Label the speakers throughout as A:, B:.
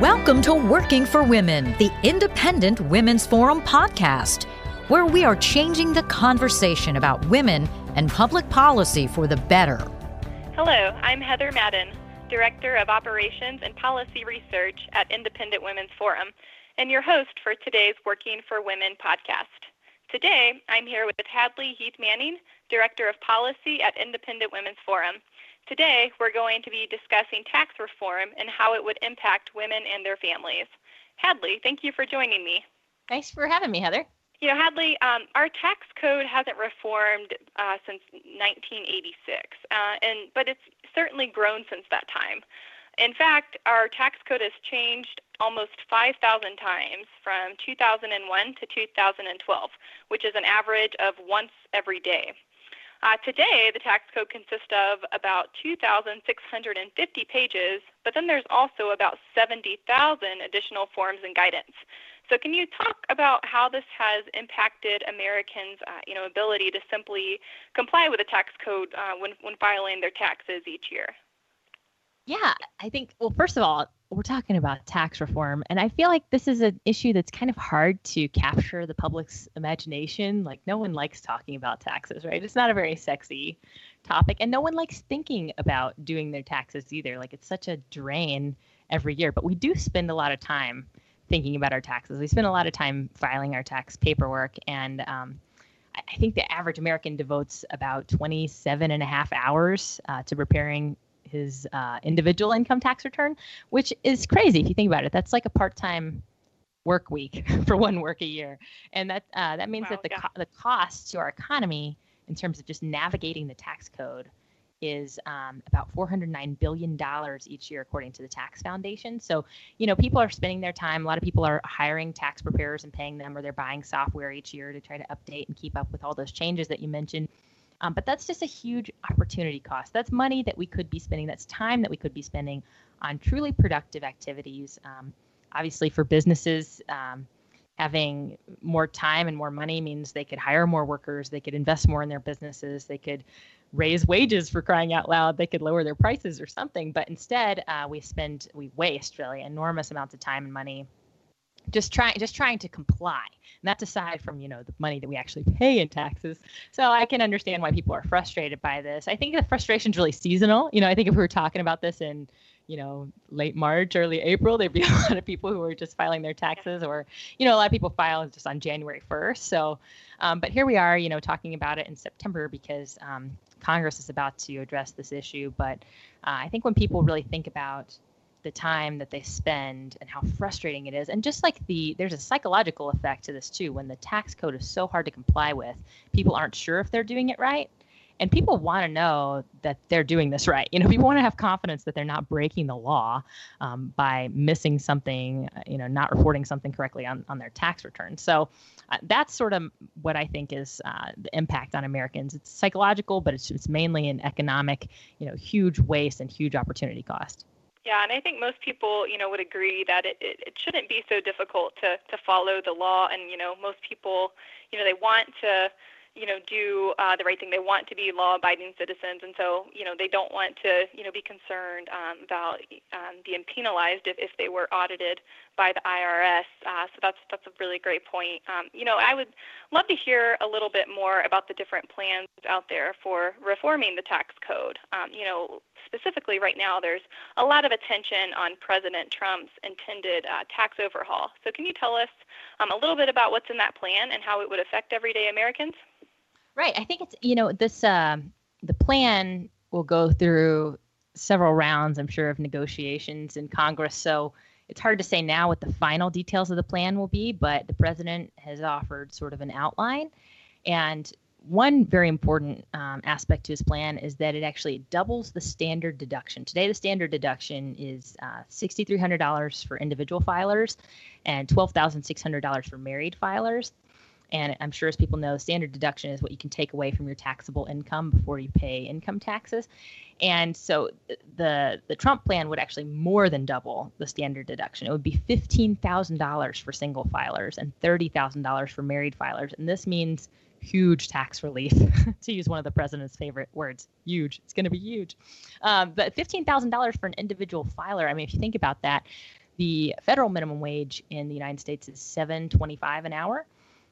A: Welcome to Working for Women, the Independent Women's Forum podcast, where we are changing the conversation about women and public policy for the better.
B: Hello, I'm Heather Madden, Director of Operations and Policy Research at Independent Women's Forum, and your host for today's Working for Women podcast. Today, I'm here with Hadley Heath Manning, Director of Policy at Independent Women's Forum. Today, we're going to be discussing tax reform and how it would impact women and their families. Hadley, thank you for joining me.
C: Thanks for having me, Heather.
B: You know, Hadley, um, our tax code hasn't reformed uh, since 1986, uh, and but it's certainly grown since that time. In fact, our tax code has changed almost 5,000 times from 2001 to 2012, which is an average of once every day. Uh, today, the tax code consists of about 2,650 pages, but then there's also about 70,000 additional forms and guidance. So, can you talk about how this has impacted Americans' uh, you know, ability to simply comply with the tax code uh, when, when filing their taxes each year?
C: Yeah, I think, well, first of all, we're talking about tax reform, and I feel like this is an issue that's kind of hard to capture the public's imagination. Like, no one likes talking about taxes, right? It's not a very sexy topic, and no one likes thinking about doing their taxes either. Like, it's such a drain every year, but we do spend a lot of time thinking about our taxes. We spend a lot of time filing our tax paperwork, and um, I think the average American devotes about 27 and a half hours uh, to preparing his uh, individual income tax return, which is crazy if you think about it. That's like a part-time work week for one work a year, and that uh, that means wow, that the yeah. co- the cost to our economy in terms of just navigating the tax code is um, about 409 billion dollars each year, according to the Tax Foundation. So, you know, people are spending their time. A lot of people are hiring tax preparers and paying them, or they're buying software each year to try to update and keep up with all those changes that you mentioned. Um, but that's just a huge opportunity cost. That's money that we could be spending. That's time that we could be spending on truly productive activities. Um, obviously, for businesses, um, having more time and more money means they could hire more workers. They could invest more in their businesses. They could raise wages for crying out loud. They could lower their prices or something. But instead, uh, we spend, we waste really enormous amounts of time and money just trying just trying to comply and that's aside from you know the money that we actually pay in taxes. So i can understand why people are frustrated by this. I think the frustration is really seasonal. You know i think if we were talking about this in you know late march early april there'd be a lot of people who are just filing their taxes or you know a lot of people file just on january 1st so um, but here we are you know talking about it in september because um, congress is about to address this issue. But uh, i think when people really think about the time that they spend and how frustrating it is. And just like the there's a psychological effect to this too. When the tax code is so hard to comply with people aren't sure if they're doing it right. And people want to know that they're doing this right. You know people want to have confidence that they're not breaking the law um, by missing something you know not reporting something correctly on, on their tax return. So uh, that's sort of what i think is uh, the impact on americans. It's psychological but it's, it's mainly an economic you know huge waste and huge opportunity cost
B: yeah, and I think most people, you know, would agree that it, it, it shouldn't be so difficult to, to follow the law. And, you know, most people, you know, they want to you know, do uh, the right thing. They want to be law-abiding citizens, and so you know they don't want to you know be concerned um, about um, being penalized if, if they were audited by the IRS. Uh, so that's that's a really great point. Um, you know, I would love to hear a little bit more about the different plans out there for reforming the tax code. Um, you know, specifically right now, there's a lot of attention on President Trump's intended uh, tax overhaul. So can you tell us um, a little bit about what's in that plan and how it would affect everyday Americans?
C: Right. I think it's you know this uh, the plan will go through several rounds, I'm sure, of negotiations in Congress. So it's hard to say now what the final details of the plan will be, but the president has offered sort of an outline. And one very important um, aspect to his plan is that it actually doubles the standard deduction. Today, the standard deduction is uh, $6,300 for individual filers and $12,600 for married filers. And I'm sure as people know, standard deduction is what you can take away from your taxable income before you pay income taxes. And so the the Trump plan would actually more than double the standard deduction. It would be $15,000 for single filers and $30,000 for married filers. And this means huge tax relief, to use one of the president's favorite words. Huge. It's going to be huge. Um, but $15,000 for an individual filer, I mean, if you think about that, the federal minimum wage in the United States is 7.25 an hour.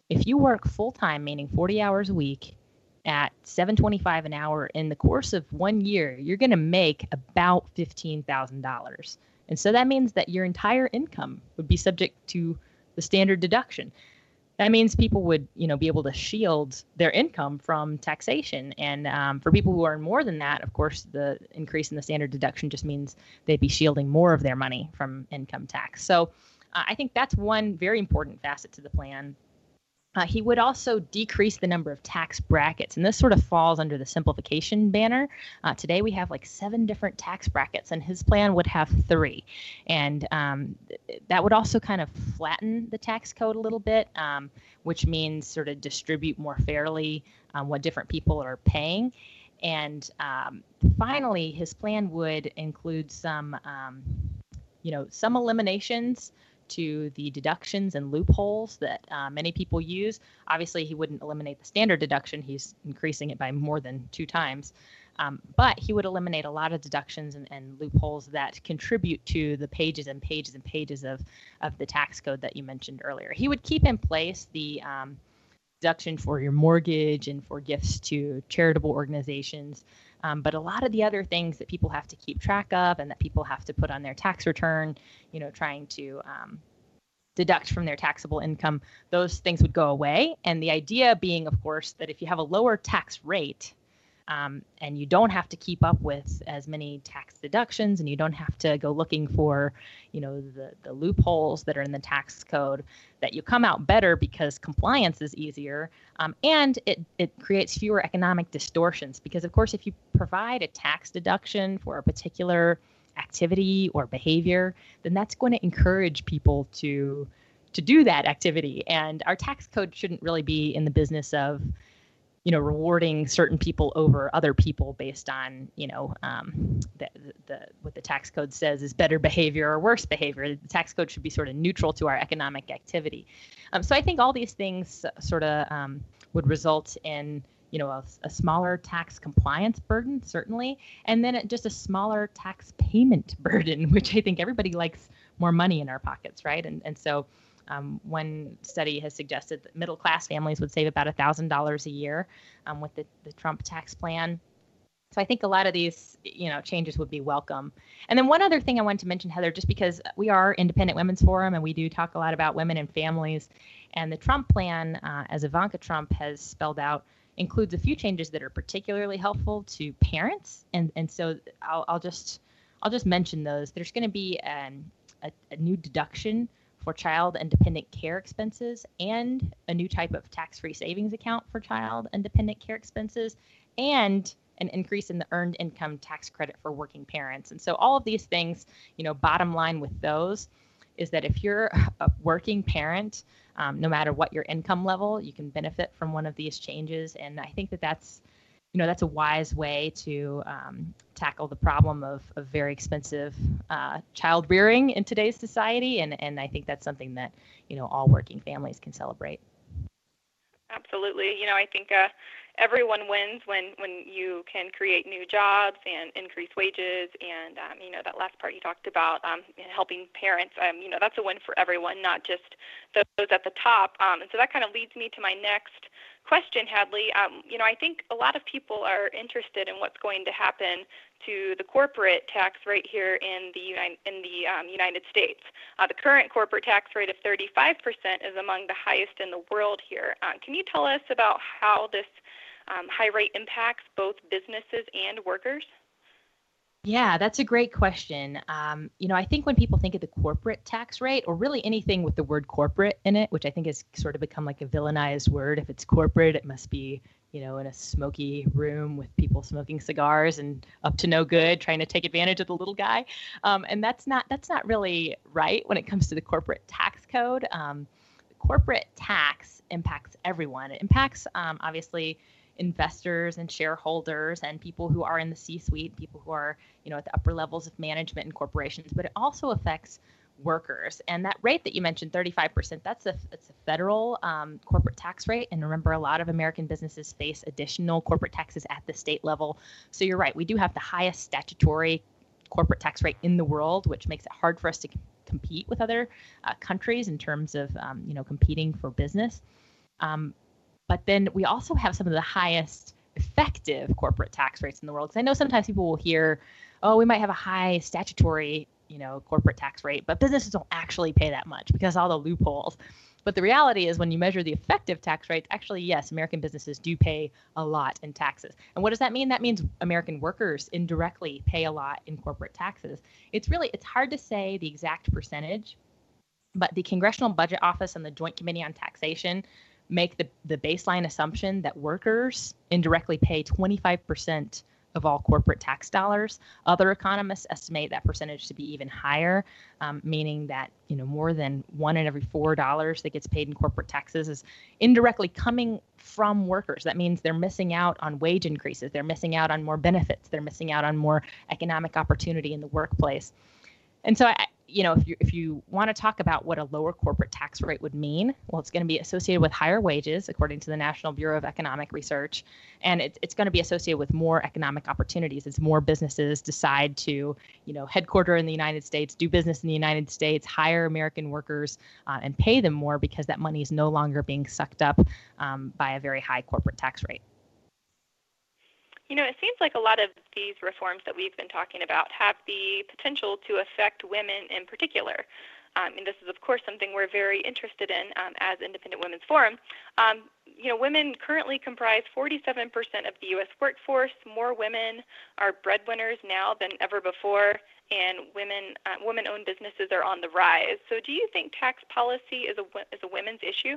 C: If you work full time, meaning 40 hours a week, at 7.25 an hour in the course of one year, you're going to make about $15,000. And so that means that your entire income would be subject to the standard deduction that means people would you know be able to shield their income from taxation. And um, for people who earn more than that of course the increase in the standard deduction just means they'd be shielding more of their money from income tax. So uh, i think that's one very important facet to the plan uh, he would also decrease the number of tax brackets, and this sort of falls under the simplification banner. Uh, today we have like seven different tax brackets, and his plan would have three. And um, that would also kind of flatten the tax code a little bit, um, which means sort of distribute more fairly um, what different people are paying. And um, finally, his plan would include some, um, you know, some eliminations to the deductions and loopholes that uh, many people use. Obviously, he wouldn't eliminate the standard deduction, he's increasing it by more than two times. Um, but he would eliminate a lot of deductions and, and, loopholes that contribute to the pages and pages and pages of, of the tax code that you mentioned earlier. He would keep in place the um, deduction for your mortgage and for gifts to charitable organizations. Um, but a lot of the other things that people have to keep track of and that people have to put on their tax return, you know, trying to um, deduct from their taxable income, those things would go away. And the idea being, of course, that if you have a lower tax rate, um, and you don't have to keep up with as many tax deductions and you don't have to go looking for you know the, the loopholes that are in the tax code that you come out better because compliance is easier um, and it, it creates fewer economic distortions. Because of course if you provide a tax deduction for a particular activity or behavior then that's going to encourage people to to do that activity. And our tax code shouldn't really be in the business of you know rewarding certain people over other people based on you know um, the, the, what the tax code says is better behavior or worse behavior. The tax code should be sort of neutral to our economic activity. Um, so i think all these things sort of um, would result in you know a, a, smaller tax compliance burden certainly and then just a smaller tax payment burden which i think everybody likes more money in our pockets right? And and so um, one study has suggested that middle class families would save about $1,000 a year um, with the, the Trump tax plan. So I think a lot of these, you know, changes would be welcome. And then one other thing I wanted to mention, Heather, just because we are Independent Women's Forum and we do talk a lot about women and families, and the Trump plan, uh, as Ivanka Trump has spelled out, includes a few changes that are particularly helpful to parents. And and so I'll, I'll just I'll just mention those. There's going to be an, a, a new deduction for child and dependent care expenses and a new type of tax free savings account for child and dependent care expenses and an increase in the earned income tax credit for working parents. And so all of these things, you know, bottom line with those is that if you're a working parent, um, no matter what your income level, you can benefit from one of these changes. And I think that that's you know that's a wise way to um, tackle the problem of, of very expensive uh, child rearing in today's society and and I think that's something that you know all working families can celebrate.
B: Absolutely, you know I think uh, everyone wins when when you can create new jobs and increase wages and um, you know that last part you talked about um, helping parents um, you know that's a win for everyone not just those at the top um, and so that kind of leads me to my next question, Hadley. Um, you know, I think a lot of people are interested in what's going to happen to the corporate tax rate here in the United, in the um, United States. Uh, the current corporate tax rate of 35% is among the highest in the world here. Uh, can you tell us about how this um, high rate impacts both businesses and workers?
C: Yeah, that's a great question. Um, you know, I think when people think of the corporate tax rate, or really anything with the word corporate in it, which I think has sort of become like a villainized word. If it's corporate, it must be, you know, in a smoky room with people smoking cigars and up to no good, trying to take advantage of the little guy. Um, and that's not that's not really right when it comes to the corporate tax code. Um, corporate tax impacts everyone. It impacts um, obviously investors and shareholders and people who are in the C-suite, people who are, you know, at the upper levels of management in corporations, but it also affects workers. And that rate that you mentioned, 35%, that's a it's a federal um, corporate tax rate. And remember, a lot of American businesses face additional corporate taxes at the state level. So you're right, we do have the highest statutory corporate tax rate in the world, which makes it hard for us to compete with other uh, countries in terms of um, you know competing for business. Um, but then we also have some of the highest effective corporate tax rates in the world. Because I know sometimes people will hear, oh, we might have a high statutory you know corporate tax rate, but businesses don't actually pay that much because all the loopholes. But the reality is, when you measure the effective tax rates, actually, yes, American businesses do pay a lot in taxes. And what does that mean? That means American workers indirectly pay a lot in corporate taxes. It's really it's hard to say the exact percentage, but the Congressional Budget Office and the Joint Committee on Taxation make the, the baseline assumption that workers indirectly pay 25 percent of all corporate tax dollars. Other economists estimate that percentage to be even higher, um, meaning that you know more than one in every four dollars that gets paid in corporate taxes is indirectly coming from workers. That means they're missing out on wage increases, they're missing out on more benefits, they're missing out on more economic opportunity in the workplace. And so I, you know, if you if you want to talk about what a lower corporate tax rate would mean, well, it's going to be associated with higher wages, according to the National Bureau of Economic Research, and it's it's going to be associated with more economic opportunities as more businesses decide to, you know, headquarter in the United States, do business in the United States, hire American workers, uh, and pay them more because that money is no longer being sucked up um, by a very high corporate tax rate.
B: You know, it seems like a lot of these reforms that we've been talking about have the potential to affect women in particular. Um, and this is, of course, something we're very interested in um, as Independent Women's Forum. Um, you know, women currently comprise 47% of the U.S. workforce. More women are breadwinners now than ever before, and women uh, women-owned businesses are on the rise. So, do you think tax policy is a is a women's issue?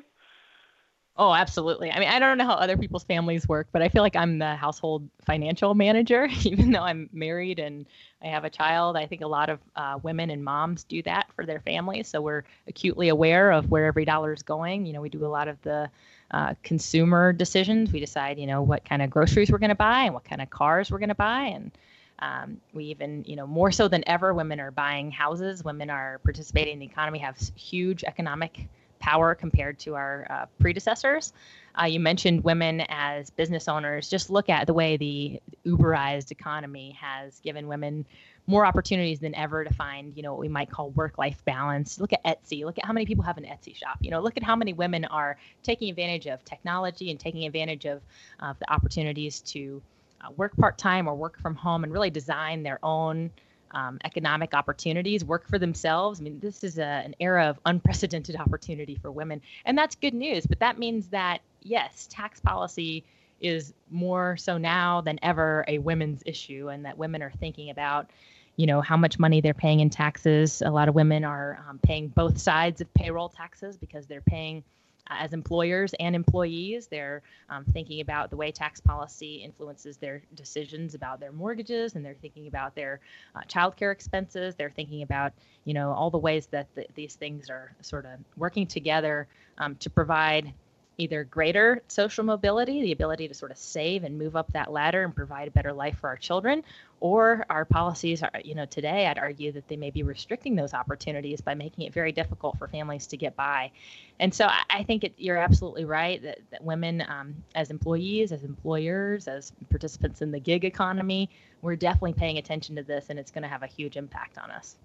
C: Oh, absolutely. I mean, I don't know how other people's families work, but I feel like I'm the household financial manager, even though I'm married and I have a child. I think a lot of uh, women and moms do that for their families. So we're acutely aware of where every dollar is going. You know, we do a lot of the uh, consumer decisions. We decide, you know, what kind of groceries we're going to buy and what kind of cars we're going to buy. And um, we even, you know, more so than ever, women are buying houses. Women are participating in the economy, have huge economic power compared to our uh, predecessors. Uh, you mentioned women as business owners. Just look at the way the Uberized economy has given women more opportunities than ever to find, you know, what we might call work-life balance. Look at Etsy. Look at how many people have an Etsy shop. You know, look at how many women are taking advantage of technology and taking advantage of uh, the opportunities to uh, work part-time or work from home and really design their own um, economic opportunities, work for themselves. I mean, this is a, an era of unprecedented opportunity for women, and that's good news. But that means that yes, tax policy is more so now than ever a women's issue, and that women are thinking about you know how much money they're paying in taxes a lot of women are um, paying both sides of payroll taxes because they're paying as employers and employees. They're um, thinking about the way tax policy influences their decisions about their mortgages, and they're thinking about their uh, childcare expenses. They're thinking about, you know, all the ways that the, these things are sort of working together um, to provide either greater social mobility, the ability to sort of save and move up that ladder and provide a better life for our children, or our policies are, you know, today I'd argue that they may be restricting those opportunities by making it very difficult for families to get by. And so I, I think it, you're absolutely right that, that women, um, as employees, as employers, as participants in the gig economy, we're definitely paying attention to this, and it's going to have a huge impact on us.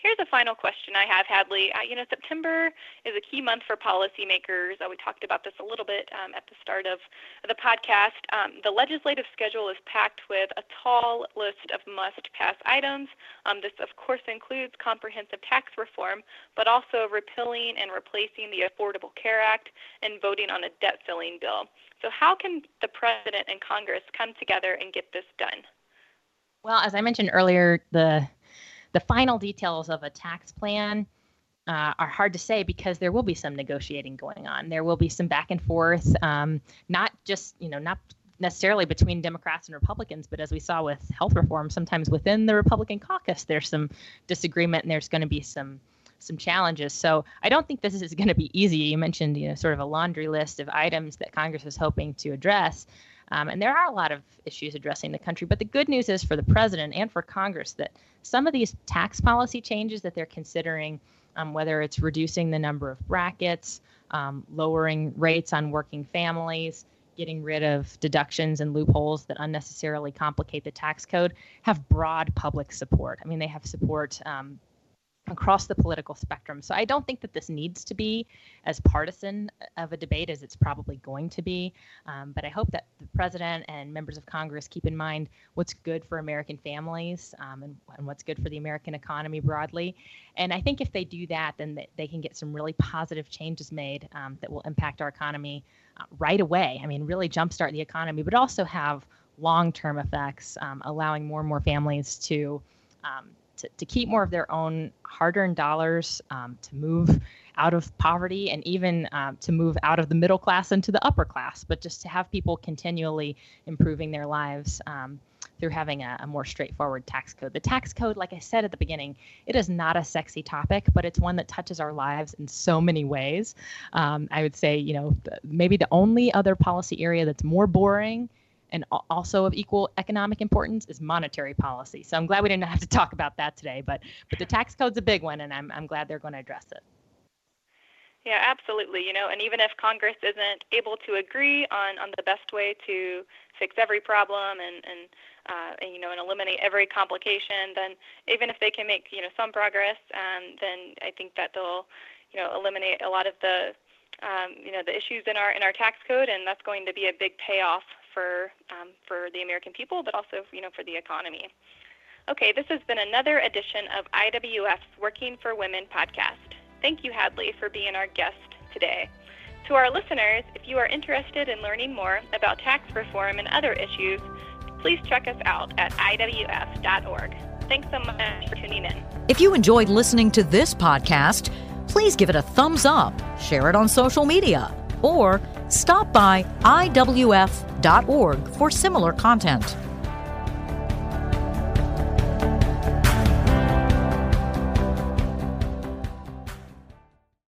B: Here's a final question I have, Hadley. Uh, you know, September is a key month for policymakers. Uh, we talked about this a little bit um, at the start of the podcast. Um, the legislative schedule is packed with a tall list of must pass items. Um, this, of course, includes comprehensive tax reform, but also repealing and replacing the Affordable Care Act and voting on a debt filling bill. So, how can the President and Congress come together and get this done?
C: Well, as I mentioned earlier, the the final details of a tax plan uh, are hard to say because there will be some negotiating going on. There will be some back and forth, um, not just you know not necessarily between Democrats and Republicans, but as we saw with health reform, sometimes within the Republican caucus, there's some disagreement and there's going to be some some challenges. So I don't think this is going to be easy. You mentioned you know sort of a laundry list of items that Congress is hoping to address. Um, and there are a lot of issues addressing the country. But the good news is for the president and for Congress that some of these tax policy changes that they're considering, um, whether it's reducing the number of brackets, um, lowering rates on working families, getting rid of deductions and loopholes that unnecessarily complicate the tax code, have broad public support. I mean, they have support um, across the political spectrum. So I don't think that this needs to be as partisan of a debate as it's probably going to be. Um, but I hope that the president and members of Congress keep in mind what's good for American families um, and, and, what's good for the American economy broadly. And I think if they do that, then they, can get some really positive changes made um, that will impact our economy uh, right away. I mean, really jumpstart the economy, but also have long term effects, um, allowing more and more families to um, to, to keep more of their own hard earned dollars, um, to move out of poverty, and even um, to move out of the middle class into the upper class, but just to have people continually improving their lives. Um, through having a, a, more straightforward tax code. The tax code, like I said at the beginning, it is not a sexy topic, but it's one that touches our lives in so many ways. Um, I would say, you know, maybe the only other policy area that's more boring and also of equal economic importance is monetary policy. So I'm glad we didn't have to talk about that today, but but the tax code's a big one, and I'm I'm glad they're going to address it.
B: Yeah, absolutely. You know, and even if Congress isn't able to agree on, on the best way to fix every problem and and, uh, and you know and eliminate every complication, then even if they can make you know some progress, um, then I think that they'll you know eliminate a lot of the um, you know the issues in our in our tax code, and that's going to be a big payoff for um, for the American people, but also you know for the economy. Okay, this has been another edition of IWF's Working for Women podcast. Thank you, Hadley, for being our guest today. To our listeners, if you are interested in learning more about tax reform and other issues, please check us out at IWF.org. Thanks so much for tuning in.
A: If you enjoyed listening to this podcast, please give it a thumbs up, share it on social media, or stop by IWF.org for similar content.